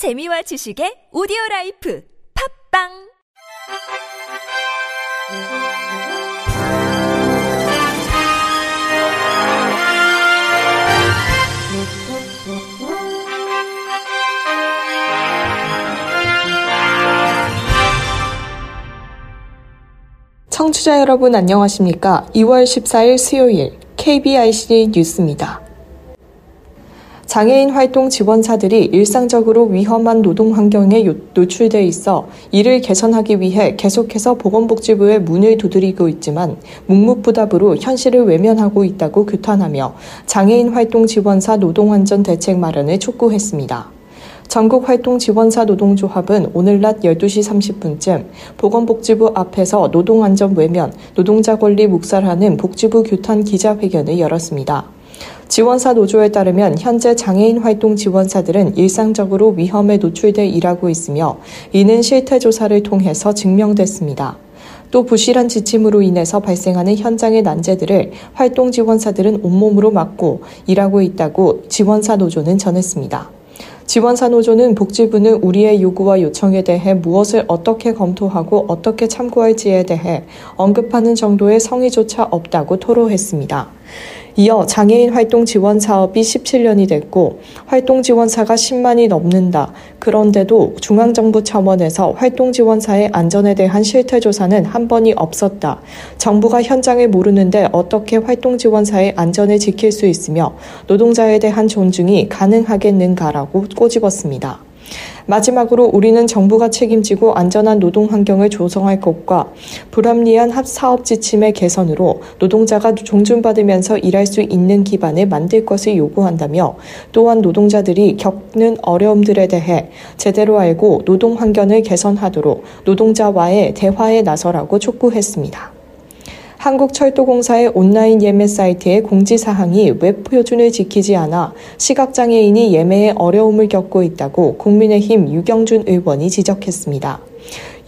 재미와 지식의 오디오 라이프 팝빵 청취자 여러분 안녕하십니까? 2월 14일 수요일 KBIC 뉴스입니다. 장애인 활동 지원사들이 일상적으로 위험한 노동 환경에 노출돼 있어 이를 개선하기 위해 계속해서 보건복지부에 문을 두드리고 있지만 묵묵부답으로 현실을 외면하고 있다고 규탄하며 장애인 활동 지원사 노동안전 대책 마련을 촉구했습니다. 전국 활동 지원사 노동조합은 오늘 낮 12시 30분쯤 보건복지부 앞에서 노동안전 외면, 노동자 권리 묵살하는 복지부 규탄 기자회견을 열었습니다. 지원사 노조에 따르면 현재 장애인 활동 지원사들은 일상적으로 위험에 노출돼 일하고 있으며 이는 실태 조사를 통해서 증명됐습니다. 또 부실한 지침으로 인해서 발생하는 현장의 난제들을 활동 지원사들은 온몸으로 막고 일하고 있다고 지원사 노조는 전했습니다. 지원사 노조는 복지부는 우리의 요구와 요청에 대해 무엇을 어떻게 검토하고 어떻게 참고할지에 대해 언급하는 정도의 성의조차 없다고 토로했습니다. 이어 장애인 활동 지원 사업이 17년이 됐고 활동 지원사가 10만이 넘는다. 그런데도 중앙정부 차원에서 활동 지원사의 안전에 대한 실태 조사는 한 번이 없었다. 정부가 현장을 모르는데 어떻게 활동 지원사의 안전을 지킬 수 있으며 노동자에 대한 존중이 가능하겠는가라고 꼬집었습니다. 마지막으로 우리는 정부가 책임지고 안전한 노동 환경을 조성할 것과 불합리한 사업 지침의 개선으로 노동자가 존중받으면서 일할 수 있는 기반을 만들 것을 요구한다며 또한 노동자들이 겪는 어려움들에 대해 제대로 알고 노동 환경을 개선하도록 노동자와의 대화에 나서라고 촉구했습니다. 한국철도공사의 온라인 예매 사이트의 공지사항이 웹 표준을 지키지 않아 시각장애인이 예매에 어려움을 겪고 있다고 국민의힘 유경준 의원이 지적했습니다.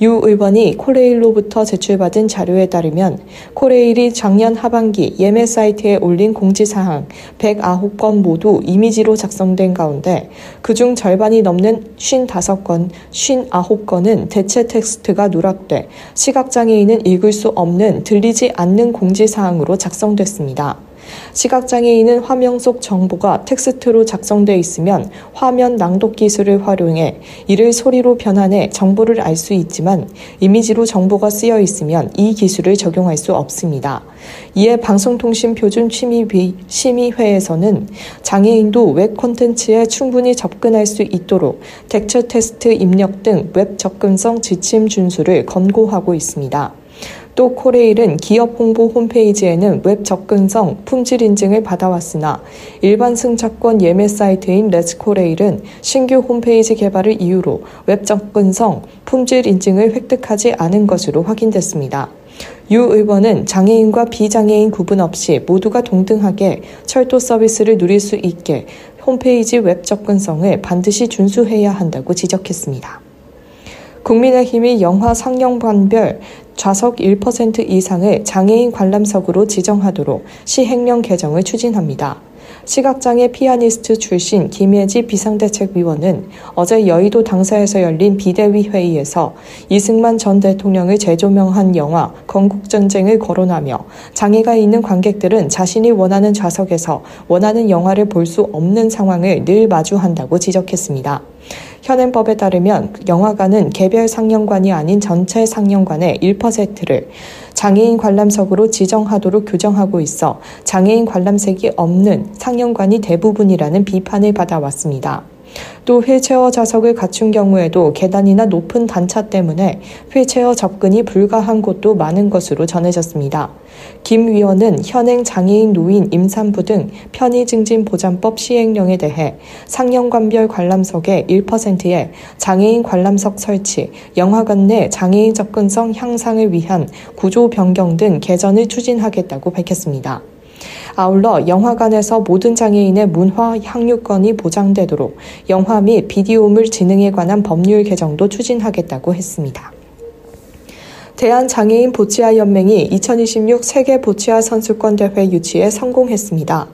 유 의원이 코레일로부터 제출받은 자료에 따르면 코레일이 작년 하반기 예매 사이트에 올린 공지사항 109건 모두 이미지로 작성된 가운데 그중 절반이 넘는 55건, 59건은 대체 텍스트가 누락돼 시각장애인은 읽을 수 없는 들리지 않는 공지사항으로 작성됐습니다. 시각장애인은 화면 속 정보가 텍스트로 작성되어 있으면 화면 낭독 기술을 활용해 이를 소리로 변환해 정보를 알 수 있지만 이미지로 정보가 쓰여 있으면 이 기술을 적용할 수 없습니다. 이에 방송통신표준심의회에서는 장애인도 웹 콘텐츠에 충분히 접근할 수 있도록 대체 텍스트 입력 등 웹 접근성 지침 준수를 권고하고 있습니다. 또 코레일은 기업 홍보 홈페이지에는 웹 접근성 품질 인증을 받아왔으나 일반 승차권 예매 사이트인 레츠코레일은 신규 홈페이지 개발을 이유로 웹 접근성 품질 인증을 획득하지 않은 것으로 확인됐습니다. 유 의원은 장애인과 비장애인 구분 없이 모두가 동등하게 철도 서비스를 누릴 수 있게 홈페이지 웹 접근성을 반드시 준수해야 한다고 지적했습니다. 국민의힘이 영화 상영관별 좌석 1% 이상을 장애인 관람석으로 지정하도록 시행령 개정을 추진합니다. 시각장애 피아니스트 출신 김예지 비상대책위원은 어제 여의도 당사에서 열린 비대위 회의에서 이승만 전 대통령을 재조명한 영화 건국전쟁을 거론하며 장애가 있는 관객들은 자신이 원하는 좌석에서 원하는 영화를 볼 수 없는 상황을 늘 마주한다고 지적했습니다. 현행법에 따르면 영화관은 개별 상영관이 아닌 전체 상영관의 1%를 장애인 관람석으로 지정하도록 규정하고 있어 장애인 관람석이 없는 상영관이 대부분이라는 비판을 받아왔습니다. 또 휠체어 좌석을 갖춘 경우에도 계단이나 높은 단차 때문에 휠체어 접근이 불가한 곳도 많은 것으로 전해졌습니다. 김 위원은 현행 장애인 노인 임산부 등 편의 증진 보장법 시행령에 대해 상영관별 관람석의 1%에 장애인 관람석 설치, 영화관 내 장애인 접근성 향상을 위한 구조 변경 등 개선을 추진하겠다고 밝혔습니다. 아울러 영화관에서 모든 장애인의 문화 향유권이 보장되도록 영화 및 비디오물 진흥에 관한 법률 개정도 추진하겠다고 했습니다. 대한장애인 보치아 연맹이 2026 세계 보치아 선수권 대회 유치에 성공했습니다.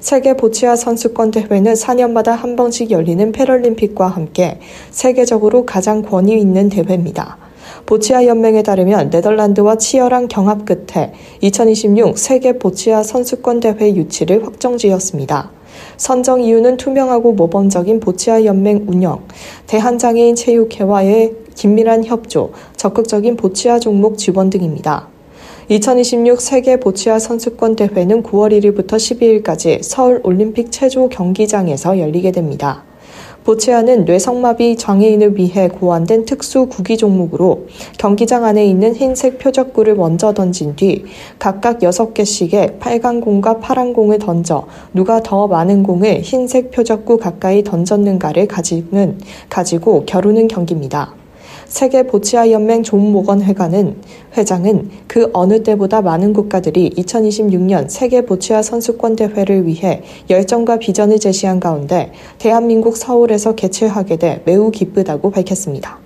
세계 보치아 선수권 대회는 4년마다 한 번씩 열리는 패럴림픽과 함께 세계적으로 가장 권위 있는 대회입니다. 보치아 연맹에 따르면 네덜란드와 치열한 경합 끝에 2026 세계 보치아 선수권 대회 유치를 확정지었습니다. 선정 이유는 투명하고 모범적인 보치아 연맹 운영, 대한장애인 체육회와의 긴밀한 협조, 적극적인 보치아 종목 지원 등입니다. 2026 세계 보치아 선수권 대회는 9월 1일부터 12일까지 서울 올림픽 체조 경기장에서 열리게 됩니다. 보치아는 뇌성마비 장애인을 위해 고안된 특수 구기 종목으로 경기장 안에 있는 흰색 표적구를 먼저 던진 뒤 각각 6개씩의 빨간 공과 파란 공을 던져 누가 더 많은 공을 흰색 표적구 가까이 던졌는가를 가지는, 가지고 겨루는 경기입니다. 세계 보치아 연맹 존 모건 회관은 회장은 그 어느 때보다 많은 국가들이 2026년 세계 보치아 선수권 대회를 위해 열정과 비전을 제시한 가운데 대한민국 서울에서 개최하게 돼 매우 기쁘다고 밝혔습니다.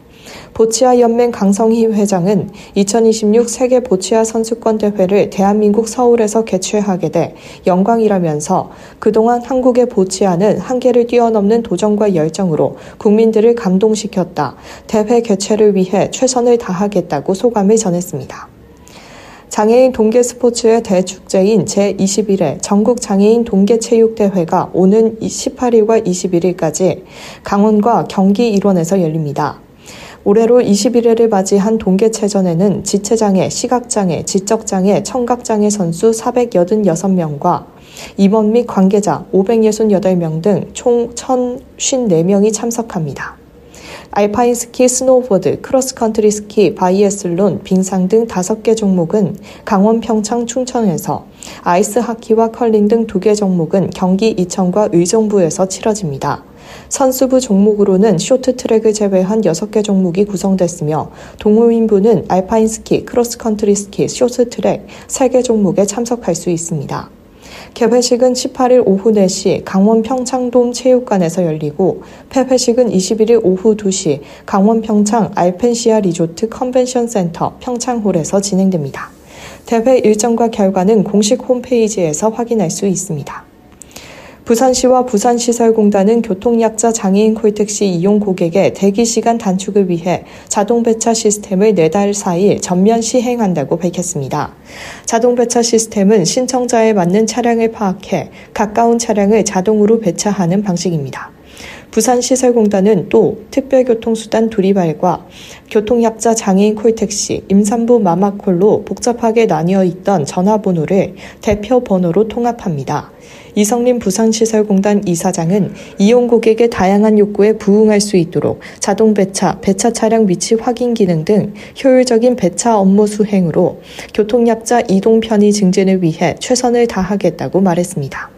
보치아 연맹 강성희 회장은 2026 세계 보치아 선수권 대회를 대한민국 서울에서 개최하게 돼 영광이라면서 그동안 한국의 보치아는 한계를 뛰어넘는 도전과 열정으로 국민들을 감동시켰다. 대회 개최를 위해 최선을 다하겠다고 소감을 전했습니다. 장애인 동계 스포츠의 대축제인 제21회 전국 장애인 동계 체육대회가 오는 18일과 21일까지 강원과 경기 일원에서 열립니다. 올해로 21회를 맞이한 동계체전에는 지체장애, 시각장애, 지적장애, 청각장애 선수 486명과 임원 및 관계자 568명 등 총 1,054명이 참석합니다. 알파인 스키, 스노우보드, 크로스컨트리 스키, 바이애슬론, 빙상 등 5개 종목은 강원, 평창, 춘천에서 아이스 하키와 컬링 등 2개 종목은 경기 이천과 의정부에서 치러집니다. 선수부 종목으로는 쇼트트랙을 제외한 6개 종목이 구성됐으며 동호인부는 알파인 스키, 크로스컨트리 스키, 쇼트트랙 3개 종목에 참석할 수 있습니다. 개회식은 18일 오후 4시 강원 평창돔 체육관에서 열리고 폐회식은 21일 오후 2시 강원 평창 알펜시아 리조트 컨벤션 센터 평창홀에서 진행됩니다. 대회 일정과 결과는 공식 홈페이지에서 확인할 수 있습니다. 부산시와 부산시설공단은 교통약자 장애인 콜택시 이용 고객의 대기시간 단축을 위해 자동 배차 시스템을 내달 사이 전면 시행한다고 밝혔습니다. 자동 배차 시스템은 신청자에 맞는 차량을 파악해 가까운 차량을 자동으로 배차하는 방식입니다. 부산시설공단은 또 특별교통수단 두리발과 교통약자 장애인 콜택시, 임산부 마마콜로 복잡하게 나뉘어 있던 전화번호를 대표 번호로 통합합니다. 이성림 부산시설공단 이사장은 이용 고객의 다양한 욕구에 부응할 수 있도록 자동 배차, 배차 차량 위치 확인 기능 등 효율적인 배차 업무 수행으로 교통약자 이동 편의 증진을 위해 최선을 다하겠다고 말했습니다.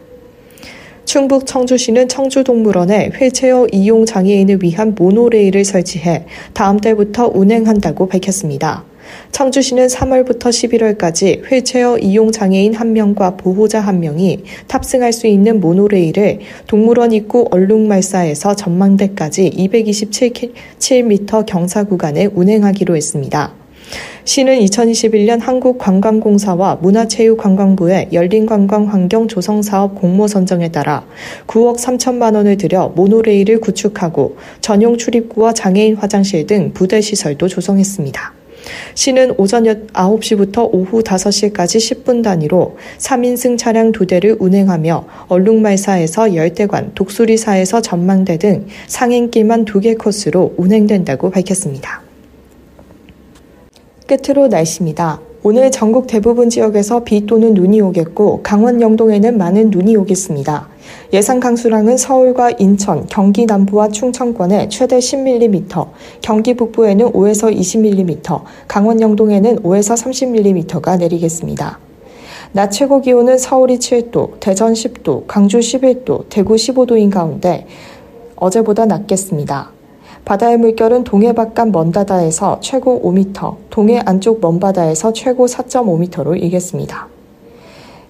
충북 청주시는 청주동물원에 휠체어 이용 장애인을 위한 모노레일을 설치해 다음 달부터 운행한다고 밝혔습니다. 청주시는 3월부터 11월까지 휠체어 이용 장애인 1명과 보호자 1명이 탑승할 수 있는 모노레일을 동물원 입구 얼룩말사에서 전망대까지 227m 경사 구간에 운행하기로 했습니다. 시는 2021년 한국관광공사와 문화체육관광부의 열린관광환경 조성사업 공모 선정에 따라 9억 3천만 원을 들여 모노레일을 구축하고 전용 출입구와 장애인 화장실 등 부대 시설도 조성했습니다. 시는 오전 9시부터 오후 5시까지 10분 단위로 3인승 차량 2대를 운행하며 얼룩말사에서 열대관, 독수리사에서 전망대 등 상행길만 2개 코스로 운행된다고 밝혔습니다. 끝으로 날씨입니다. 오늘 전국 대부분 지역에서 비 또는 눈이 오겠고 강원 영동에는 많은 눈이 오겠습니다. 예상 강수량은 서울과 인천, 경기 남부와 충청권에 최대 10mm, 경기 북부에는 5에서 20mm, 강원 영동에는 5에서 30mm가 내리겠습니다. 낮 최고 기온은 서울이 7도, 대전 10도, 광주 11도, 대구 15도인 가운데 어제보다 낮겠습니다. 바다의 물결은 동해 바깥 먼바다에서 최고 5m, 동해 안쪽 먼바다에서 최고 4.5m로 일겠습니다.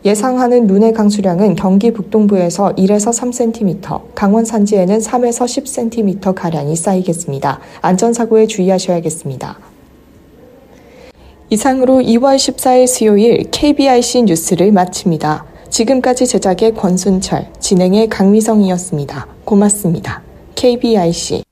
예상하는 눈의 강수량은 경기 북동부에서 1에서 3cm, 강원 산지에는 3에서 10cm 가량이 쌓이겠습니다. 안전사고에 주의하셔야겠습니다. 이상으로 2월 14일 수요일 KBIC 뉴스를 마칩니다. 지금까지 제작의 권순철, 진행의 강미성이었습니다. 고맙습니다. KBIC